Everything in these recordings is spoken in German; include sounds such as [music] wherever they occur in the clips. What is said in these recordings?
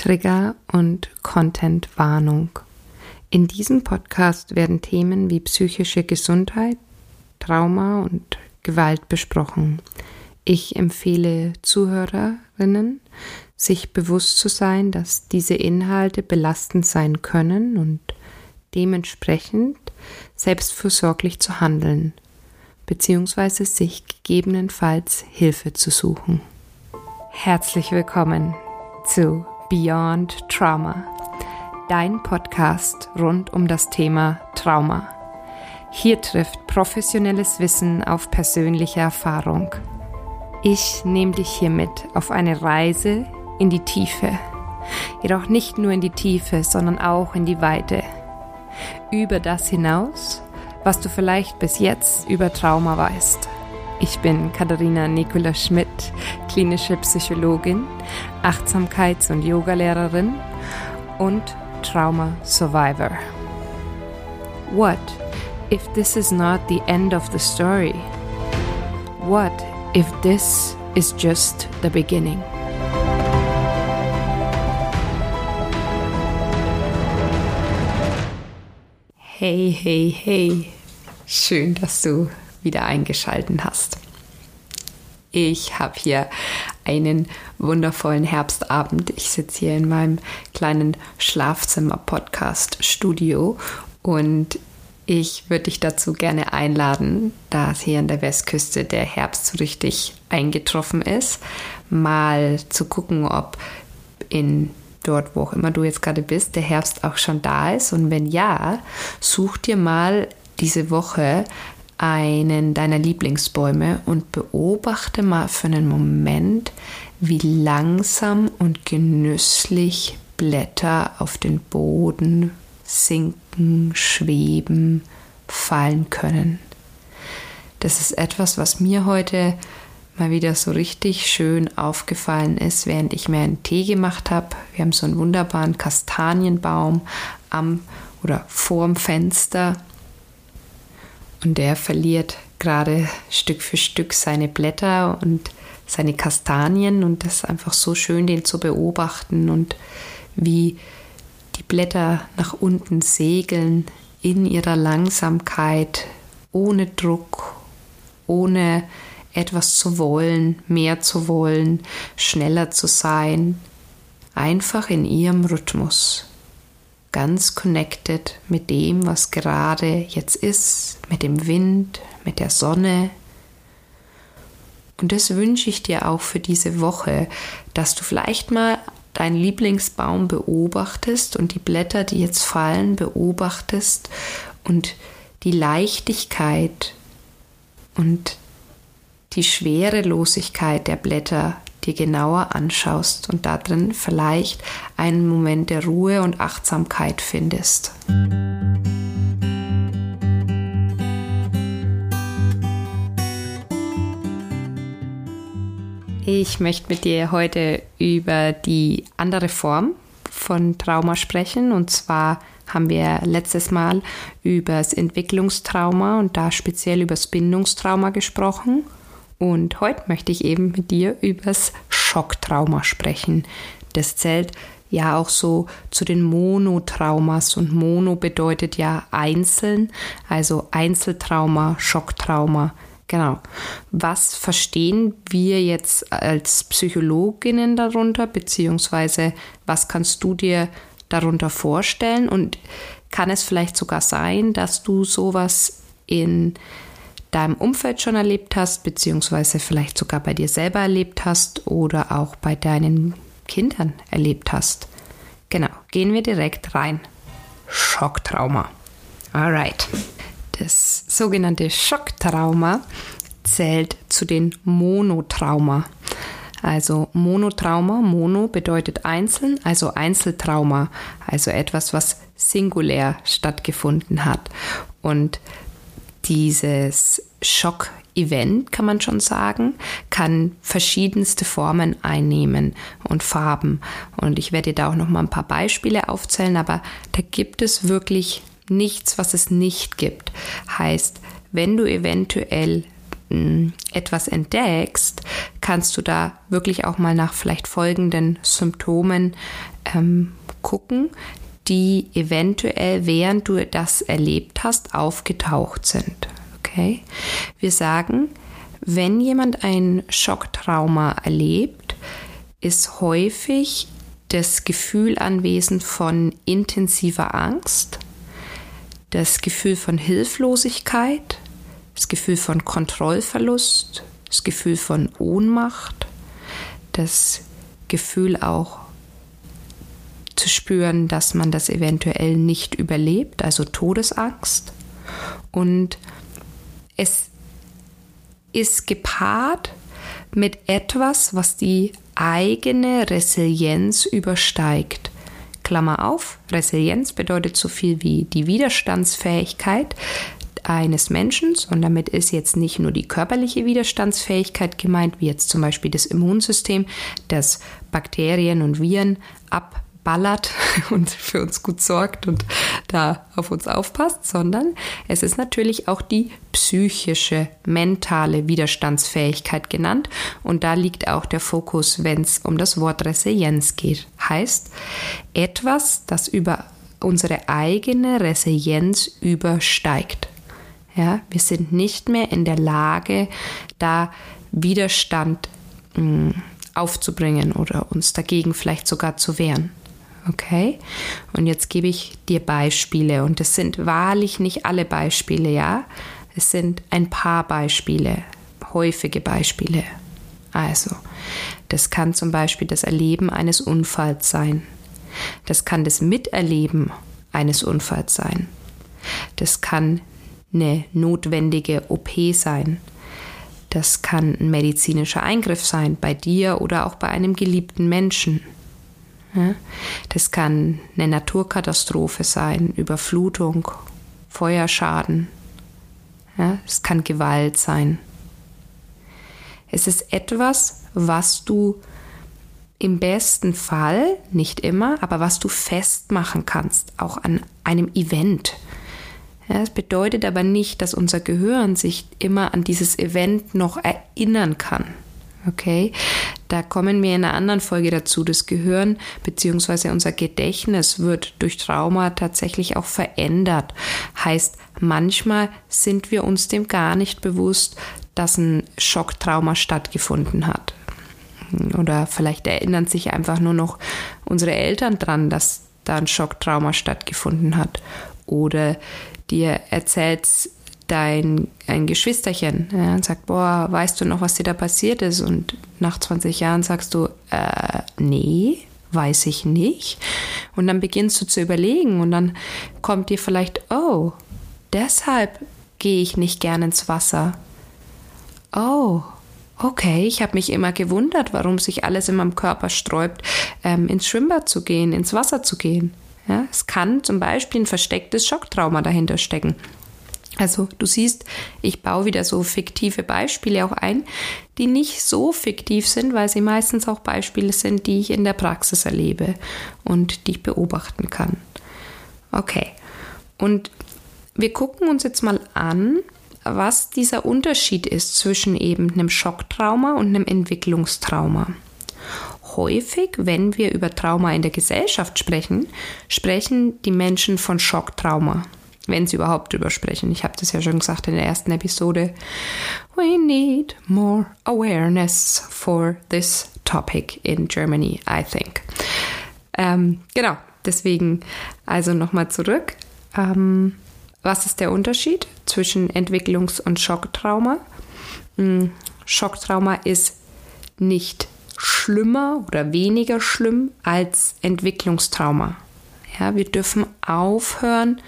Trigger und Content-Warnung. In diesem Podcast werden Themen wie psychische Gesundheit, Trauma und Gewalt besprochen. Ich empfehle Zuhörerinnen, sich bewusst zu sein, dass diese Inhalte belastend sein können und dementsprechend selbstfürsorglich zu handeln, beziehungsweise sich gegebenenfalls Hilfe zu suchen. Herzlich willkommen zu Beyond Trauma, dein Podcast rund um das Thema Trauma. Hier trifft professionelles Wissen auf persönliche Erfahrung. Ich nehme dich hiermit auf eine Reise in die Tiefe. Jedoch nicht nur in die Tiefe, sondern auch in die Weite. Über das hinaus, was du vielleicht bis jetzt über Trauma weißt. Ich bin Katharina Nicola Schmidt, klinische Psychologin, Achtsamkeits- und Yogalehrerin und Trauma Survivor. What if this is not the end of the story? What if this is just the beginning? Hey, hey, hey. Schön, dass du wieder eingeschalten hast. Ich habe hier einen wundervollen Herbstabend. Ich sitze hier in meinem kleinen Schlafzimmer-Podcast-Studio und ich würde dich dazu gerne einladen, da hier an der Westküste der Herbst so richtig eingetroffen ist, mal zu gucken, ob in dort, wo auch immer du jetzt gerade bist, der Herbst auch schon da ist. Und wenn ja, such dir mal diese Woche einen deiner Lieblingsbäume und beobachte mal für einen Moment, wie langsam und genüsslich Blätter auf den Boden sinken, schweben, fallen können. Das ist etwas, was mir heute mal wieder so richtig schön aufgefallen ist, während ich mir einen Tee gemacht habe. Wir haben so einen wunderbaren Kastanienbaum am oder vorm Fenster und der verliert gerade Stück für Stück seine Blätter und seine Kastanien. Und das ist einfach so schön, den zu beobachten und wie die Blätter nach unten segeln in ihrer Langsamkeit, ohne Druck, ohne etwas zu wollen, mehr zu wollen, schneller zu sein, einfach in ihrem Rhythmus ganz connected mit dem, was gerade jetzt ist, mit dem Wind, mit der Sonne. Und das wünsche ich dir auch für diese Woche, dass du vielleicht mal deinen Lieblingsbaum beobachtest und die Blätter, die jetzt fallen, beobachtest und die Leichtigkeit und die Schwerelosigkeit der Blätter dir genauer anschaust und darin vielleicht einen Moment der Ruhe und Achtsamkeit findest. Ich möchte mit dir heute über die andere Form von Trauma sprechen. Und zwar haben wir letztes Mal über das Entwicklungstrauma und da speziell über das Bindungstrauma gesprochen. Und heute möchte ich eben mit dir übers Schocktrauma sprechen. Das zählt ja auch so zu den Monotraumas und Mono bedeutet ja einzeln, also Einzeltrauma, Schocktrauma. Genau. Was verstehen wir jetzt als Psychologinnen darunter, beziehungsweise was kannst du dir darunter vorstellen? Und kann es vielleicht sogar sein, dass du sowas in deinem Umfeld schon erlebt hast, beziehungsweise vielleicht sogar bei dir selber erlebt hast oder auch bei deinen Kindern erlebt hast. Genau, gehen wir direkt rein. Schocktrauma. Alright. Das sogenannte Schocktrauma zählt zu den Monotrauma. Also Monotrauma, Mono bedeutet einzeln, also Einzeltrauma, also etwas, was singulär stattgefunden hat. Und dieses Schock-Event, kann man schon sagen, kann verschiedenste Formen einnehmen und Farben. Und ich werde da auch noch mal ein paar Beispiele aufzählen, aber da gibt es wirklich nichts, was es nicht gibt. Heißt, wenn du eventuell hm, etwas entdeckst, kannst du da wirklich auch mal nach vielleicht folgenden Symptomen ähm, gucken, die eventuell, während du das erlebt hast, aufgetaucht sind. Okay? Wir sagen, wenn jemand ein Schocktrauma erlebt, ist häufig das Gefühl anwesend von intensiver Angst, das Gefühl von Hilflosigkeit, das Gefühl von Kontrollverlust, das Gefühl von Ohnmacht, das Gefühl auch zu dass man das eventuell nicht überlebt, also Todesangst. Und es ist gepaart mit etwas, was die eigene Resilienz übersteigt. Klammer auf, Resilienz bedeutet so viel wie die Widerstandsfähigkeit eines Menschen und damit ist jetzt nicht nur die körperliche Widerstandsfähigkeit gemeint, wie jetzt zum Beispiel das Immunsystem, das Bakterien und Viren ab ballert [laughs] und für uns gut sorgt und da auf uns aufpasst, sondern es ist natürlich auch die psychische, mentale Widerstandsfähigkeit genannt und da liegt auch der Fokus, wenn es um das Wort Resilienz geht. Heißt, etwas, das über unsere eigene Resilienz übersteigt. Ja, wir sind nicht mehr in der Lage, da Widerstand mh, hm, aufzubringen oder uns dagegen vielleicht sogar zu wehren. Okay? Und jetzt gebe ich dir Beispiele und es sind wahrlich nicht alle Beispiele, ja? Es sind ein paar Beispiele, häufige Beispiele. Also, das kann zum Beispiel das Erleben eines Unfalls sein. Das kann das Miterleben eines Unfalls sein. Das kann eine notwendige OP sein. Das kann ein medizinischer Eingriff sein, bei dir oder auch bei einem geliebten Menschen. Das kann eine Naturkatastrophe sein, Überflutung, Feuerschaden. Es kann Gewalt sein. Es ist etwas, was du im besten Fall, nicht immer, aber was du festmachen kannst, auch an einem Event. Ja, es bedeutet aber nicht, dass unser Gehirn sich immer an dieses Event noch erinnern kann. Okay, da kommen wir in einer anderen Folge dazu. Das Gehirn bzw. unser Gedächtnis wird durch Trauma tatsächlich auch verändert. Heißt, manchmal sind wir uns dem gar nicht bewusst, dass ein Schocktrauma stattgefunden hat. Oder vielleicht erinnern sich einfach nur noch unsere Eltern dran, dass da ein Schocktrauma stattgefunden hat. Oder dir erzählt dein ein Geschwisterchen ja, und sagt, boah, weißt du noch, was dir da passiert ist? Und nach 20 Jahren sagst du, äh, nee, weiß ich nicht. Und dann beginnst du zu überlegen und dann kommt dir vielleicht, oh, deshalb gehe ich nicht gern ins Wasser. Oh, okay, ich habe mich immer gewundert, warum sich alles in meinem Körper sträubt, ähm, ins Schwimmbad zu gehen, ins Wasser zu gehen. Ja, es kann zum Beispiel ein verstecktes Schocktrauma dahinter stecken. Also du siehst, ich baue wieder so fiktive Beispiele auch ein, die nicht so fiktiv sind, weil sie meistens auch Beispiele sind, die ich in der Praxis erlebe und die ich beobachten kann. Okay, und wir gucken uns jetzt mal an, was dieser Unterschied ist zwischen eben einem Schocktrauma und einem Entwicklungstrauma häufig, wenn wir über Trauma in der Gesellschaft sprechen, sprechen die Menschen von Schocktrauma. Wenn sie überhaupt drüber sprechen. Ich habe das ja schon gesagt in der ersten Episode. We need more awareness for this topic in Germany, I think. Ähm, genau, deswegen also nochmal zurück. Ähm, was ist der Unterschied zwischen Entwicklungs- und Schocktrauma? Hm, Schocktrauma ist nicht schlimmer oder weniger schlimm als Entwicklungstrauma. Ja, wir dürfen aufhören,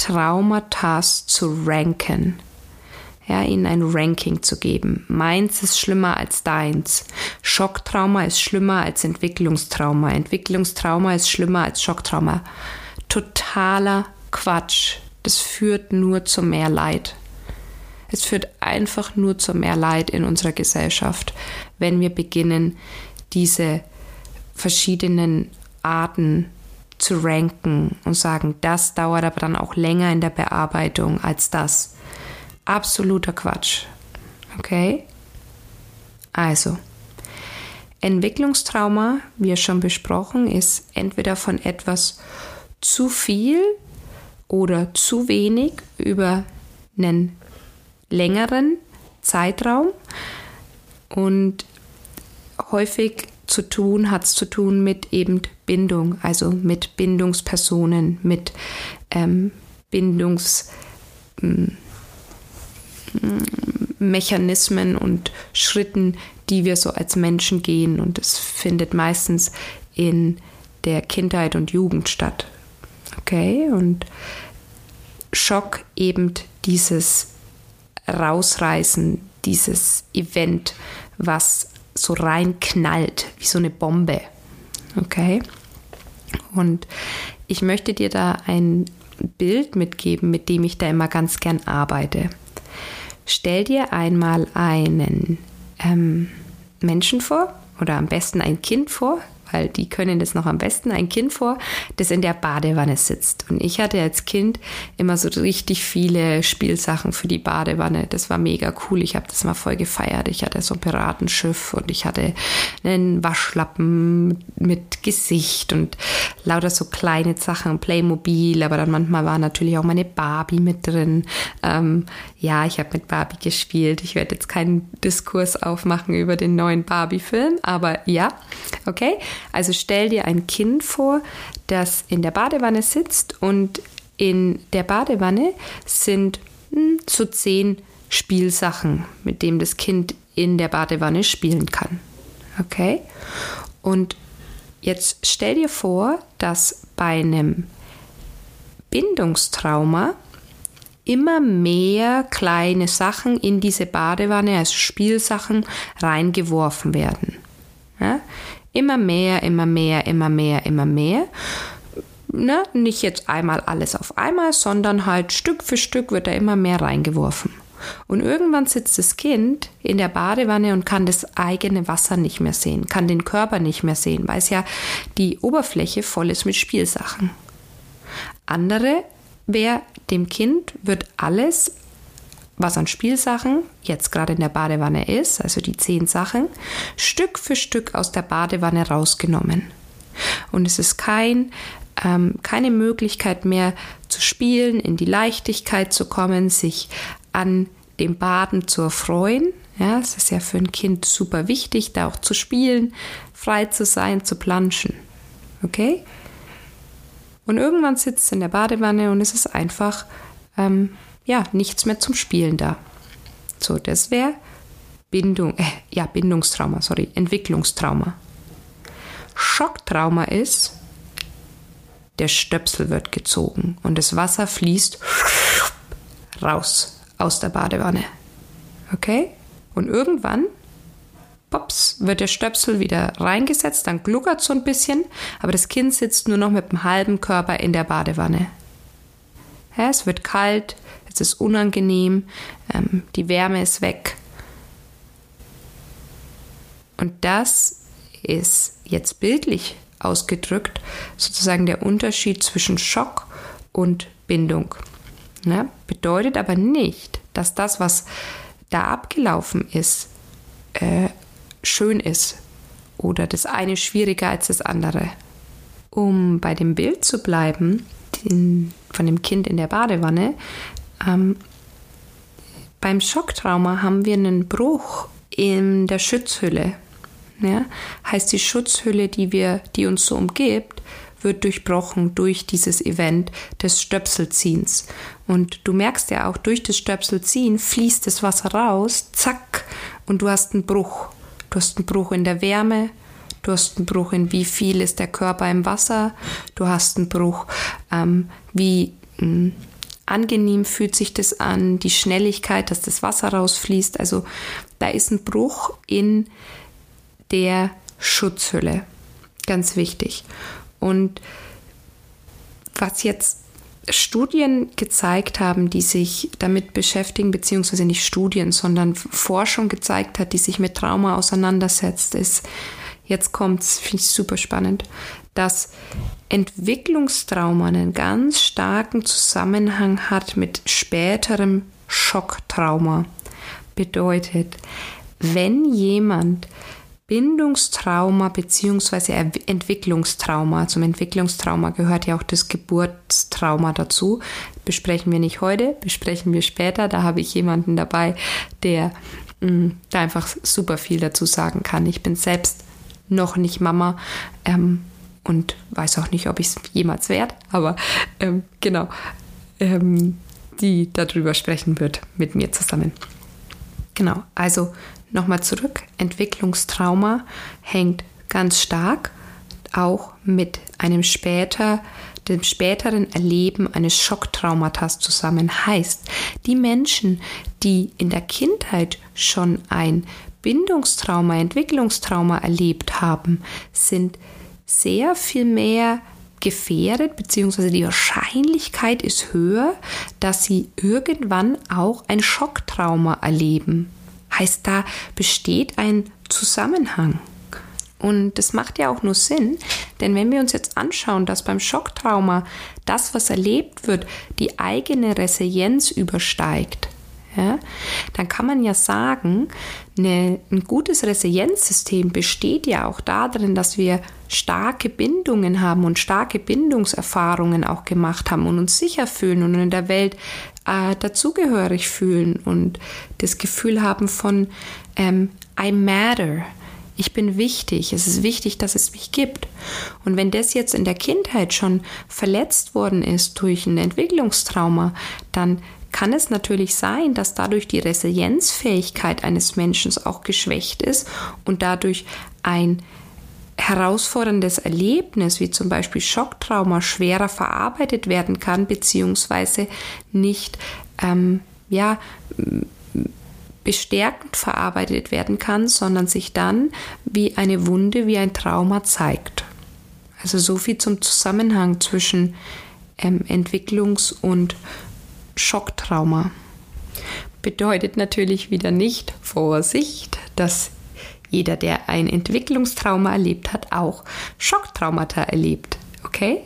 Traumata zu ranken. Ja, ihnen ein Ranking zu geben. Meins ist schlimmer als deins. Schocktrauma ist schlimmer als Entwicklungstrauma. Entwicklungstrauma ist schlimmer als Schocktrauma. Totaler Quatsch. Das führt nur zu mehr Leid. Es führt einfach nur zu mehr Leid in unserer Gesellschaft, wenn wir beginnen, diese verschiedenen Arten zu ranken und sagen, das dauert aber dann auch länger in der Bearbeitung als das. Absoluter Quatsch. Okay? Also, Entwicklungstrauma, wie schon besprochen, ist entweder von etwas zu viel oder zu wenig über einen längeren Zeitraum und häufig zu tun hat es zu tun mit eben Bindung, also mit Bindungspersonen, mit ähm, Bindungsmechanismen und Schritten, die wir so als Menschen gehen. Und es findet meistens in der Kindheit und Jugend statt. Okay, und Schock eben dieses Rausreißen, dieses Event, was so reinknallt, wie so eine Bombe. Okay? Und ich möchte dir da ein Bild mitgeben, mit dem ich da immer ganz gern arbeite. Stell dir einmal einen ähm, Menschen vor oder am besten ein Kind vor, weil die können das noch am besten, ein Kind vor, das in der Badewanne sitzt. Und ich hatte als Kind immer so richtig viele Spielsachen für die Badewanne. Das war mega cool. Ich habe das mal voll gefeiert. Ich hatte so ein Piratenschiff und ich hatte einen Waschlappen mit Gesicht und lauter so kleine Sachen, Playmobil, aber dann manchmal war natürlich auch meine Barbie mit drin. Ähm, ja, ich habe mit Barbie gespielt. Ich werde jetzt keinen Diskurs aufmachen über den neuen Barbie-Film, aber ja, okay. Also stell dir ein Kind vor, das in der Badewanne sitzt und in der Badewanne sind hm, so zehn Spielsachen, mit dem das Kind in der Badewanne spielen kann. Okay? Und jetzt stell dir vor, dass bei einem Bindungstrauma immer mehr kleine Sachen in diese Badewanne als Spielsachen reingeworfen werden. Ja? Immer mehr, immer mehr, immer mehr, immer mehr. Ne? Nicht jetzt einmal alles auf einmal, sondern halt Stück für Stück wird da immer mehr reingeworfen. Und irgendwann sitzt das Kind in der Badewanne und kann das eigene Wasser nicht mehr sehen, kann den Körper nicht mehr sehen, weil es ja die Oberfläche voll ist mit Spielsachen. Andere, wer dem Kind wird alles was an Spielsachen jetzt gerade in der Badewanne ist, also die zehn Sachen, Stück für Stück aus der Badewanne rausgenommen. Und es ist kein, ähm, keine Möglichkeit mehr zu spielen, in die Leichtigkeit zu kommen, sich an dem Baden zu erfreuen. Ja, es ist ja für ein Kind super wichtig, da auch zu spielen, frei zu sein, zu planschen. Okay? Und irgendwann sitzt es in der Badewanne und es ist einfach ähm, ja, nichts mehr zum Spielen da. So, das wäre Bindung, äh, ja, Bindungstrauma, sorry, Entwicklungstrauma. Schocktrauma ist, der Stöpsel wird gezogen und das Wasser fließt raus aus der Badewanne. Okay? Und irgendwann, pops, wird der Stöpsel wieder reingesetzt, dann gluckert so ein bisschen, aber das Kind sitzt nur noch mit dem halben Körper in der Badewanne. Ja, es wird kalt, es unangenehm, ähm, die Wärme ist weg. Und das ist jetzt bildlich ausgedrückt sozusagen der Unterschied zwischen Schock und Bindung. Ja, bedeutet aber nicht, dass das, was da abgelaufen ist, äh, schön ist oder das eine schwieriger als das andere. Um bei dem Bild zu bleiben, den, von dem Kind in der Badewanne, ähm, beim Schocktrauma haben wir einen Bruch in der Schutzhülle. Ja? Heißt, die Schutzhülle, die, wir, die uns so umgibt, wird durchbrochen durch dieses Event des Stöpselziehens. Und du merkst ja auch, durch das Stöpselziehen fließt das Wasser raus, zack, und du hast einen Bruch. Du hast einen Bruch in der Wärme, du hast einen Bruch in wie viel ist der Körper im Wasser, du hast einen Bruch, ähm, wie mh, hm, angenehm fühlt sich das an, die Schnelligkeit, dass das Wasser rausfließt. Also da ist ein Bruch in der Schutzhülle. Ganz wichtig. Und was jetzt Studien gezeigt haben, die sich damit beschäftigen, beziehungsweise nicht Studien, sondern Forschung gezeigt hat, die sich mit Trauma auseinandersetzt, ist, jetzt kommt's, finde ich super spannend, dass Entwicklungstrauma einen ganz starken Zusammenhang hat mit späterem Schocktrauma. Bedeutet, wenn jemand Bindungstrauma bzw. Entwicklungstrauma. Zum Entwicklungstrauma gehört ja auch das Geburtstrauma dazu. Besprechen wir nicht heute, besprechen wir später. Da habe ich jemanden dabei, der mh, mm, da einfach super viel dazu sagen kann. Ich bin selbst noch nicht Mama ähm, und weiß auch nicht, ob ich es jemals werde, aber ähm, genau, ähm, die darüber sprechen wird mit mir zusammen. Genau, also nochmal zurück, Entwicklungstrauma hängt ganz stark auch mit einem später, dem späteren Erleben eines Schocktraumatas zusammen. Heißt, die Menschen, die in der Kindheit schon ein Bindungstrauma, Entwicklungstrauma erlebt haben, sind sehr viel mehr gefährdet, beziehungsweise die Wahrscheinlichkeit ist höher, dass sie irgendwann auch ein Schocktrauma erleben. Heißt, da besteht ein Zusammenhang. Und das macht ja auch nur Sinn, denn wenn wir uns jetzt anschauen, dass beim Schocktrauma das, was erlebt wird, die eigene Resilienz übersteigt, ja, dann kann man ja sagen, eine, ein gutes Resilienzsystem besteht ja auch darin, dass wir starke Bindungen haben und starke Bindungserfahrungen auch gemacht haben und uns sicher fühlen und in der Welt äh, dazugehörig fühlen und das Gefühl haben von ähm, I matter. Ich bin wichtig. Es ist wichtig, dass es mich gibt. Und wenn das jetzt in der Kindheit schon verletzt worden ist durch ein Entwicklungstrauma, dann kann es natürlich sein, dass dadurch die Resilienzfähigkeit eines Menschen auch geschwächt ist und dadurch ein herausforderndes Erlebnis, wie zum Beispiel Schocktrauma, schwerer verarbeitet werden kann, beziehungsweise nicht ähm, ja, bestärkend verarbeitet werden kann, sondern sich dann wie eine Wunde, wie ein Trauma zeigt. Also so viel zum Zusammenhang zwischen ähm, Entwicklungs- und Schocktrauma. Bedeutet natürlich wieder nicht Vorsicht, dass jeder, der ein Entwicklungstrauma erlebt hat, auch Schocktraumata erlebt. Okay?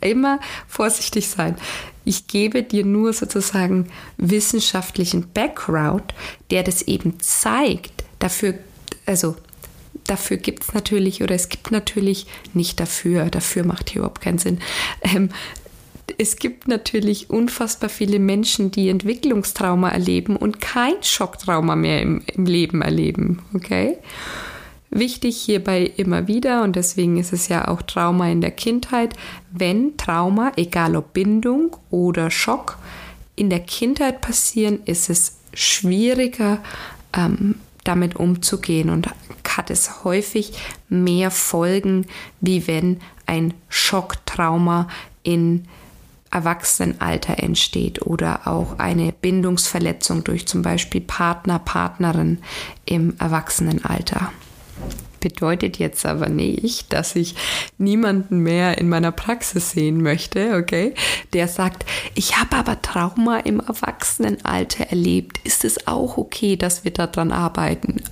Immer vorsichtig sein. Ich gebe dir nur sozusagen wissenschaftlichen Background, der das eben zeigt. Dafür, also dafür gibt es natürlich, oder es gibt natürlich nicht dafür, dafür macht hier überhaupt keinen Sinn. Ähm, es gibt natürlich unfassbar viele Menschen, die Entwicklungstrauma erleben und kein Schocktrauma mehr im, im Leben erleben. Okay? Wichtig hierbei immer wieder, und deswegen ist es ja auch Trauma in der Kindheit, wenn Trauma, egal ob Bindung oder Schock, in der Kindheit passieren, ist es schwieriger, ähm, damit umzugehen und hat es häufig mehr Folgen, wie wenn ein Schocktrauma in Erwachsenenalter entsteht oder auch eine Bindungsverletzung durch zum Beispiel Partner, Partnerin im Erwachsenenalter. Bedeutet jetzt aber nicht, dass ich niemanden mehr in meiner Praxis sehen möchte, okay? Der sagt, ich habe aber Trauma im Erwachsenenalter erlebt. Ist es auch okay, dass wir daran arbeiten?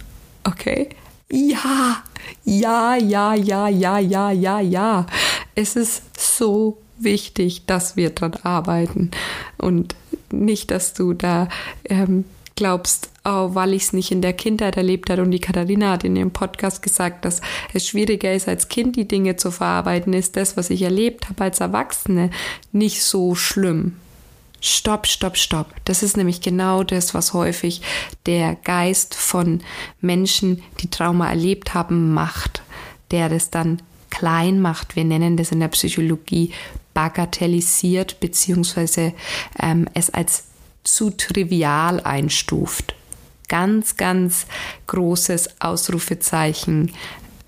Okay? Ja, ja, ja, ja, ja, ja, ja, ja. Es ist so wichtig, dass wir dran arbeiten und nicht, dass du da ähm, glaubst, oh, weil ich es nicht in der Kindheit erlebt habe und die Katharina hat in ihrem Podcast gesagt, dass es schwieriger ist, als Kind die Dinge zu verarbeiten, ist das, was ich erlebt habe als Erwachsene, nicht so schlimm. Stopp, stopp, stopp. Das ist nämlich genau das, was häufig der Geist von Menschen, die Trauma erlebt haben, macht, der das dann klein macht. Wir nennen das in der Psychologie bagatellisiert beziehungsweise ähm, es als zu trivial einstuft. Ganz, ganz großes Ausrufezeichen,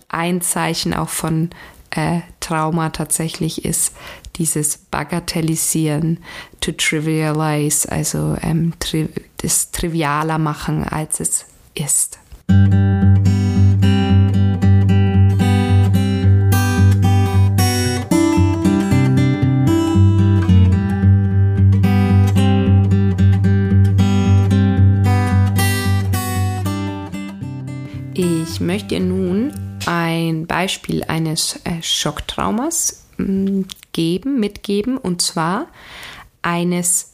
ein Zeichen auch von äh, Trauma tatsächlich ist dieses Bagatellisieren, to trivialize, also ähm, tri das trivialer machen, als es ist. Ich möchte nun ein Beispiel eines äh, Schocktraumas mm, geben, mitgeben, und zwar eines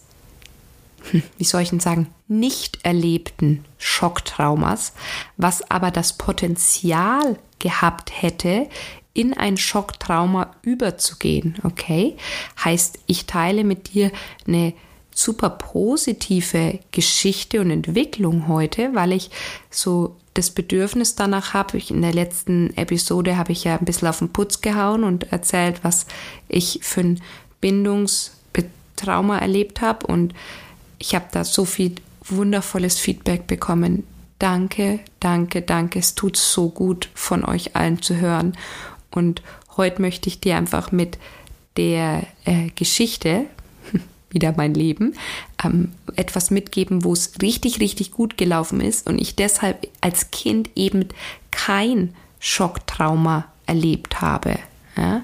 hm, wie soll ich denn sagen, nicht erlebten Schocktraumas, was aber das Potenzial gehabt hätte, in ein Schocktrauma überzugehen, okay? Heißt, ich teile mit dir eine super positive Geschichte und Entwicklung heute, weil ich so das Bedürfnis danach habe. Ich, in der letzten Episode habe ich ja ein bisschen auf den Putz gehauen und erzählt, was ich für ein Bindungstrauma erlebt habe und ich habe da so viel wundervolles Feedback bekommen. Danke, danke, danke. Es tut so gut von euch allen zu hören. Und heute möchte ich dir einfach mit der äh, Geschichte, wieder mein Leben, ähm, etwas mitgeben, wo es richtig, richtig gut gelaufen ist und ich deshalb als Kind eben kein Schocktrauma erlebt habe. Ja?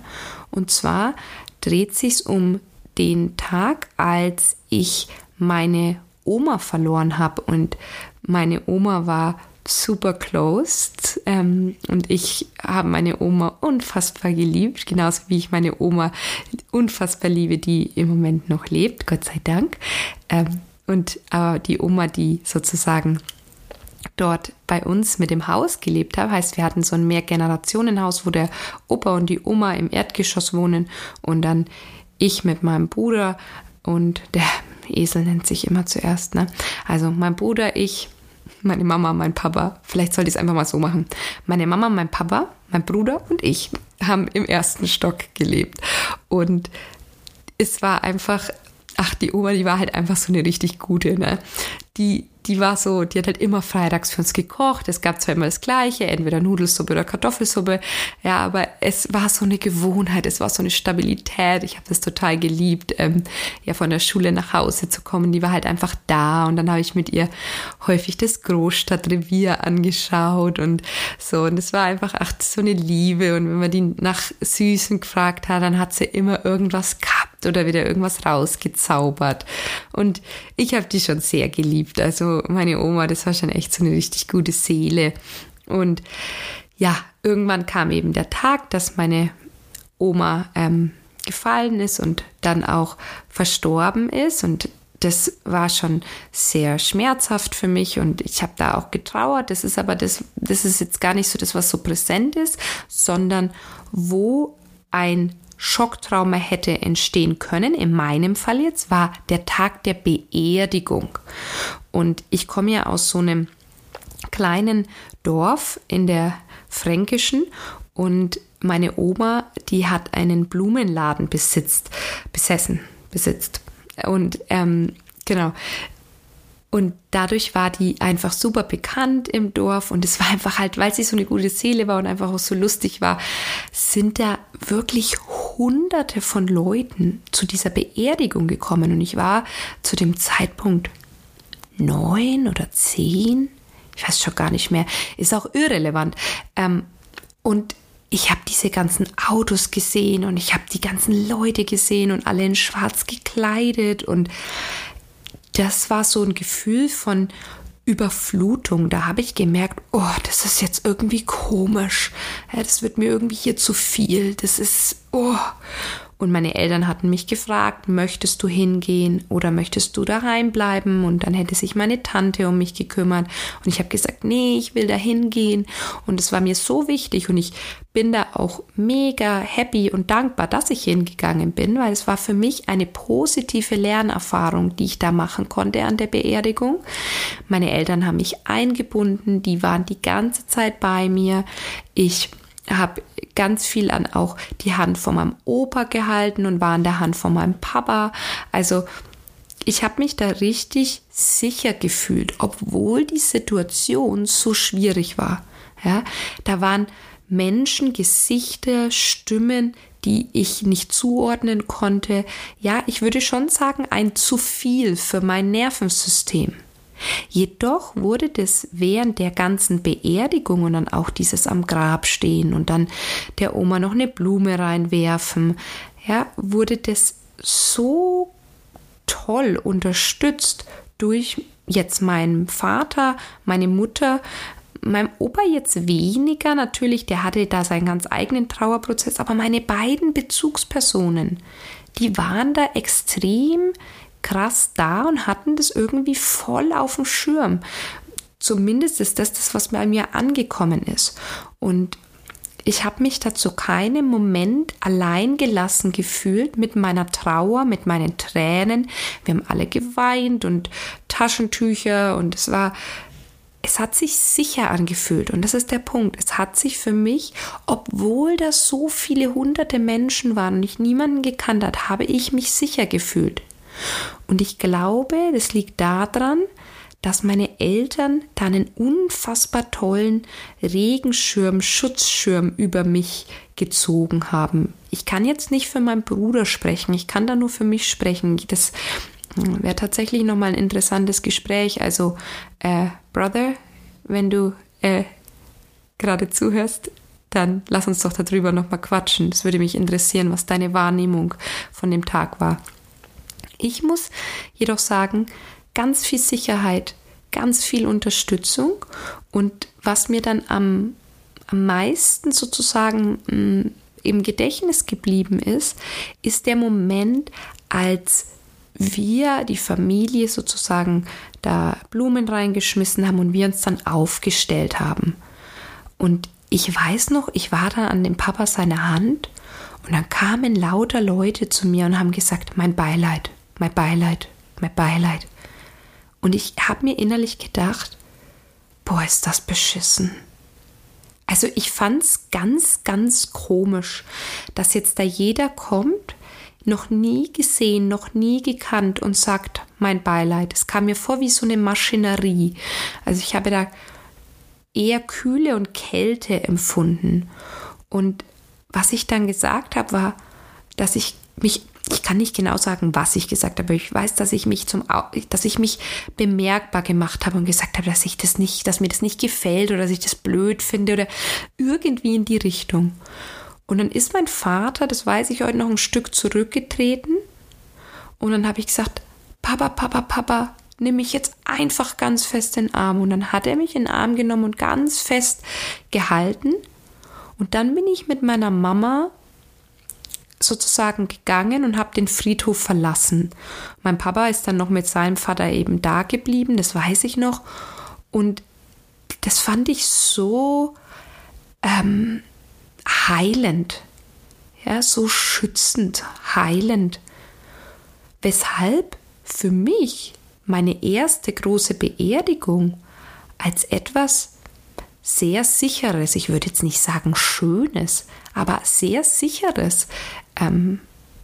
Und zwar dreht sich um den Tag, als ich meine Oma verloren habe und meine Oma war super close ähm, und ich habe meine Oma unfassbar geliebt, genauso wie ich meine Oma unfassbar liebe, die im Moment noch lebt, Gott sei Dank. Ähm, und aber die Oma, die sozusagen dort bei uns mit dem Haus gelebt hat, heißt, wir hatten so ein Mehrgenerationenhaus, wo der Opa und die Oma im Erdgeschoss wohnen und dann ich mit meinem Bruder und der Esel nennt sich immer zuerst, ne? Also mein Bruder, ich, meine Mama, mein Papa, vielleicht sollte ich es einfach mal so machen. Meine Mama, mein Papa, mein Bruder und ich haben im ersten Stock gelebt. Und es war einfach, ach, die Oma, die war halt einfach so eine richtig gute, ne? Die, die war so, die hat halt immer freitags für uns gekocht. Es gab zwar immer das Gleiche, entweder Nudelsuppe oder Kartoffelsuppe. Ja, aber es war so eine Gewohnheit, es war so eine Stabilität. Ich habe das total geliebt, ähm, ja, von der Schule nach Hause zu kommen. Die war halt einfach da und dann habe ich mit ihr häufig das Großstadtrevier angeschaut und so. Und es war einfach, ach, so eine Liebe. Und wenn man die nach Süßen gefragt hat, dann hat sie immer irgendwas gehabt oder wieder irgendwas rausgezaubert. Und ich habe die schon sehr geliebt. Also meine Oma, das war schon echt so eine richtig gute Seele. Und ja, irgendwann kam eben der Tag, dass meine Oma ähm, gefallen ist und dann auch verstorben ist. Und das war schon sehr schmerzhaft für mich und ich habe da auch getrauert. Das ist aber das, das ist jetzt gar nicht so das, was so präsent ist, sondern wo ein Schocktrauma hätte entstehen können, in meinem Fall jetzt, war der Tag der Beerdigung. Und ich komme ja aus so einem kleinen Dorf in der Fränkischen und meine Oma, die hat einen Blumenladen besitzt, besessen, besitzt. Und ähm, genau, und dadurch war die einfach super bekannt im Dorf. Und es war einfach halt, weil sie so eine gute Seele war und einfach auch so lustig war, sind da wirklich hunderte von Leuten zu dieser Beerdigung gekommen. Und ich war zu dem Zeitpunkt neun oder zehn, ich weiß schon gar nicht mehr, ist auch irrelevant. Ähm, und ich habe diese ganzen Autos gesehen und ich habe die ganzen Leute gesehen und alle in schwarz gekleidet und das war so ein Gefühl von Überflutung. Da habe ich gemerkt, oh, das ist jetzt irgendwie komisch. Das wird mir irgendwie hier zu viel. Das ist, oh. Und meine Eltern hatten mich gefragt, möchtest du hingehen oder möchtest du daheim bleiben? Und dann hätte sich meine Tante um mich gekümmert. Und ich habe gesagt, nee, ich will da hingehen. Und es war mir so wichtig und ich bin da auch mega happy und dankbar, dass ich hingegangen bin, weil es war für mich eine positive Lernerfahrung, die ich da machen konnte an der Beerdigung. Meine Eltern haben mich eingebunden, die waren die ganze Zeit bei mir. Ich habe ganz viel an auch die Hand von meinem Opa gehalten und war an der Hand von meinem Papa. Also ich habe mich da richtig sicher gefühlt, obwohl die Situation so schwierig war. Ja, da waren Menschen, Gesichter, Stimmen, die ich nicht zuordnen konnte. Ja, ich würde schon sagen, ein zu viel für mein Nervensystem. Jedoch wurde das während der ganzen Beerdigung und dann auch dieses am Grab stehen und dann der Oma noch eine Blume reinwerfen, ja, wurde das so toll unterstützt durch jetzt meinen Vater, meine Mutter, meinem Opa jetzt weniger natürlich, der hatte da seinen ganz eigenen Trauerprozess, aber meine beiden Bezugspersonen, die waren da extrem krass da und hatten das irgendwie voll auf dem Schirm. Zumindest ist das das, was bei mir angekommen ist. Und ich habe mich dazu keinen Moment allein gelassen gefühlt mit meiner Trauer, mit meinen Tränen. Wir haben alle geweint und Taschentücher und es war, es hat sich sicher angefühlt und das ist der Punkt. Es hat sich für mich, obwohl da so viele hunderte Menschen waren und ich niemanden gekannt hat, habe ich mich sicher gefühlt. Und ich glaube, das liegt daran, dass meine Eltern da einen unfassbar tollen Regenschirm, Schutzschirm über mich gezogen haben. Ich kann jetzt nicht für meinen Bruder sprechen, ich kann da nur für mich sprechen. Das hm, wäre tatsächlich nochmal ein interessantes Gespräch. Also, äh, Brother, wenn du äh, gerade zuhörst, dann lass uns doch darüber nochmal quatschen. Das würde mich interessieren, was deine Wahrnehmung von dem Tag war. Ich muss jedoch sagen, ganz viel Sicherheit, ganz viel Unterstützung. Und was mir dann am, am meisten sozusagen mh, mm, im Gedächtnis geblieben ist, ist der Moment, als wir, die Familie sozusagen, da Blumen reingeschmissen haben und wir uns dann aufgestellt haben. Und ich weiß noch, ich war dann an dem Papa seine Hand und dann kamen lauter Leute zu mir und haben gesagt, mein Beileid, mein Beileid, mein Beileid. Und ich habe mir innerlich gedacht, boah, ist das beschissen. Also ich fand es ganz, ganz komisch, dass jetzt da jeder kommt, noch nie gesehen, noch nie gekannt und sagt, mein Beileid. Es kam mir vor wie so eine Maschinerie. Also ich habe da eher Kühle und Kälte empfunden. Und was ich dann gesagt habe, war, dass ich mich ich kann nicht genau sagen, was ich gesagt habe, ich weiß, dass ich mich zum, dass ich mich bemerkbar gemacht habe und gesagt habe, dass ich das nicht, dass mir das nicht gefällt oder dass ich das blöd finde oder irgendwie in die Richtung. Und dann ist mein Vater, das weiß ich heute noch, ein Stück zurückgetreten und dann habe ich gesagt, Papa, Papa, Papa, nimm mich jetzt einfach ganz fest in den Arm. Und dann hat er mich in den Arm genommen und ganz fest gehalten. Und dann bin ich mit meiner Mama sozusagen gegangen und habe den Friedhof verlassen. Mein Papa ist dann noch mit seinem Vater eben da geblieben, das weiß ich noch. Und das fand ich so ähm, heilend, ja, so schützend, heilend. Weshalb für mich meine erste große Beerdigung als etwas sehr sicheres, ich würde jetzt nicht sagen schönes, aber sehr sicheres ähm,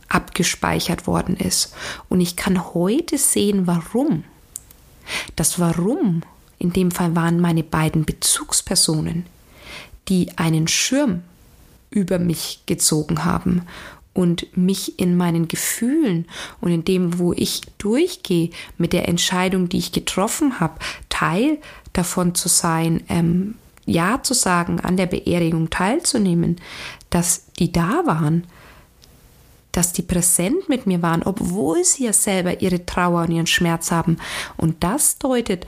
abgespeichert worden ist. Und ich kann heute sehen, warum. Das Warum in dem Fall waren meine beiden Bezugspersonen, die einen Schirm über mich gezogen haben und mich in meinen Gefühlen und in dem, wo ich durchgehe mit der Entscheidung, die ich getroffen habe, Teil davon zu sein, ähm, ja zu sagen, an der Beerdigung teilzunehmen, dass die da waren, dass die präsent mit mir waren, obwohl sie ja selber ihre Trauer und ihren Schmerz haben. Und das deutet,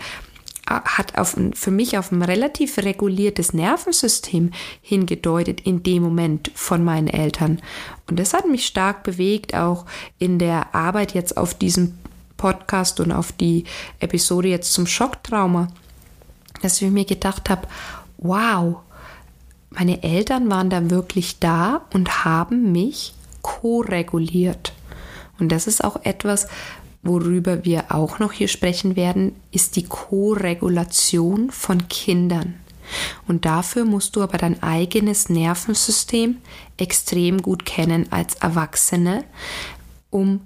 äh, hat auf, für mich auf ein relativ reguliertes Nervensystem hingedeutet in dem Moment von meinen Eltern. Und das hat mich stark bewegt, auch in der Arbeit jetzt auf diesem Podcast und auf die Episode jetzt zum Schocktrauma, dass ich mir gedacht habe, wow, meine Eltern waren da wirklich da und haben mich ko-reguliert. Und das ist auch etwas, worüber wir auch noch hier sprechen werden, ist die Co-Regulation von Kindern. Und dafür musst du aber dein eigenes Nervensystem extrem gut kennen als Erwachsene, um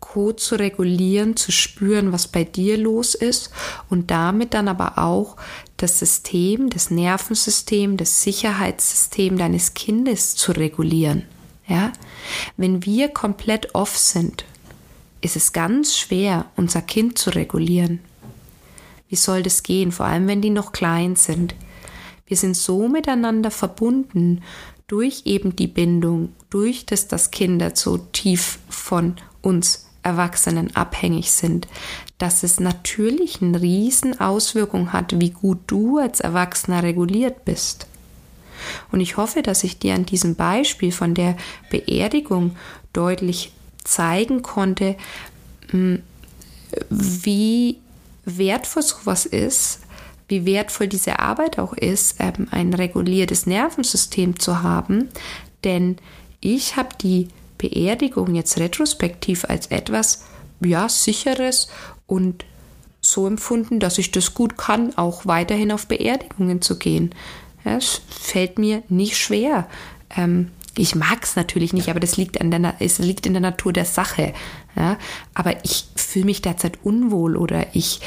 Co zu regulieren, zu spüren, was bei dir los ist und damit dann aber auch das System, das Nervensystem, das Sicherheitssystem deines Kindes zu regulieren. Ja? Wenn wir komplett off sind, ist es ganz schwer, unser Kind zu regulieren. Wie soll das gehen, vor allem wenn die noch klein sind? Wir sind so miteinander verbunden durch eben die Bindung, durch das, dass Kinder so tief von uns Erwachsenen abhängig sind, dass es natürlich eine riesen Auswirkung hat, wie gut du als Erwachsener reguliert bist. Und ich hoffe, dass ich dir an diesem Beispiel von der Beerdigung deutlich zeigen konnte, hm, wie wertvoll sowas ist, wie wertvoll diese Arbeit auch ist, ähm, ein reguliertes Nervensystem zu haben. Denn ich habe die Beerdigung jetzt retrospektiv als etwas, ja, sicheres und so empfunden, dass ich das gut kann, auch weiterhin auf Beerdigungen zu gehen. Ja, es fällt mir nicht schwer. Ähm, ich mag es natürlich nicht, aber das liegt, an der, es liegt in der Natur der Sache. Ja? Aber ich fühle mich derzeit unwohl oder ich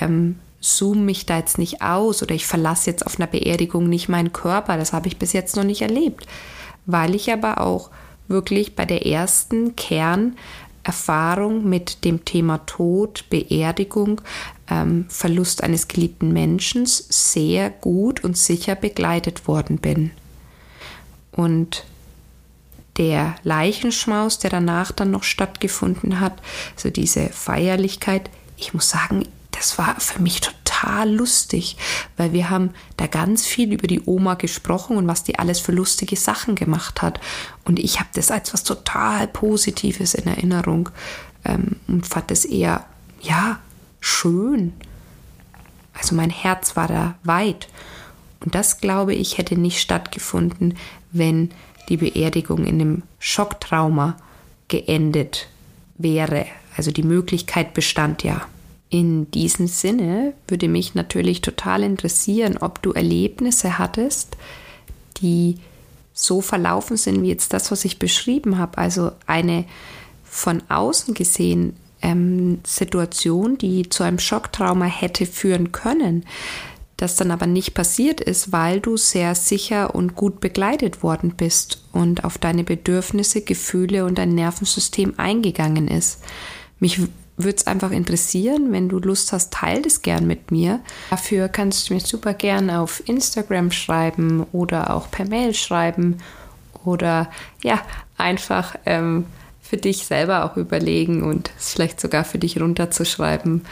ähm, zoome mich da jetzt nicht aus oder ich verlasse jetzt auf einer Beerdigung nicht meinen Körper. Das habe ich bis jetzt noch nicht erlebt. Weil ich aber auch wirklich bei der ersten Kernerfahrung mit dem Thema Tod, Beerdigung, ähm, Verlust eines geliebten Menschen sehr gut und sicher begleitet worden bin. Und der Leichenschmaus, der danach dann noch stattgefunden hat, so diese Feierlichkeit, ich muss sagen, das war für mich total lustig, weil wir haben da ganz viel über die Oma gesprochen und was die alles für lustige Sachen gemacht hat. Und ich habe das als was total Positives in Erinnerung ähm, und fand es eher, ja, schön. Also mein Herz war da weit. Und das, glaube ich, hätte nicht stattgefunden, wenn die Beerdigung in einem Schocktrauma geendet wäre. Also die Möglichkeit bestand ja. In diesem Sinne würde mich natürlich total interessieren, ob du Erlebnisse hattest, die so verlaufen sind wie jetzt das, was ich beschrieben habe. Also eine von außen gesehen ähm, Situation, die zu einem Schocktrauma hätte führen können das dann aber nicht passiert ist, weil du sehr sicher und gut begleitet worden bist und auf deine Bedürfnisse, Gefühle und dein Nervensystem eingegangen ist. Mich würde es einfach interessieren, wenn du Lust hast, teile das gern mit mir. Dafür kannst du mir super gern auf Instagram schreiben oder auch per Mail schreiben oder ja, einfach ähm, für dich selber auch überlegen und es vielleicht sogar für dich runterzuschreiben,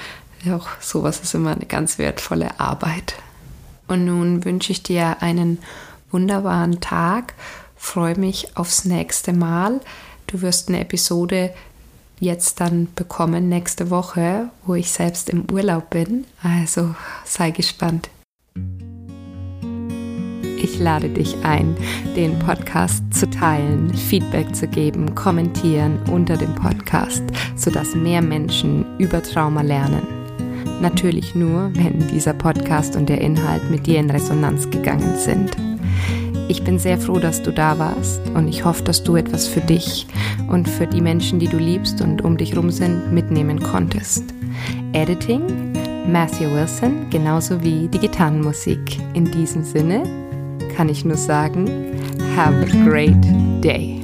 auch sowas ist immer eine ganz wertvolle Arbeit. Und nun wünsche ich dir einen wunderbaren Tag. Freue mich aufs nächste Mal. Du wirst eine Episode jetzt dann bekommen nächste Woche, wo ich selbst im Urlaub bin. Also sei gespannt. Ich lade dich ein, den Podcast zu teilen, Feedback zu geben, kommentieren unter dem Podcast, sodass mehr Menschen über Trauma lernen. Natürlich nur, wenn dieser Podcast und der Inhalt mit dir in Resonanz gegangen sind. Ich bin sehr froh, dass du da warst und ich hoffe, dass du etwas für dich und für die Menschen, die du liebst und um dich rum sind, mitnehmen konntest. Editing Matthew Wilson, genauso wie die Gitarrenmusik. In diesem Sinne kann ich nur sagen, have a great day.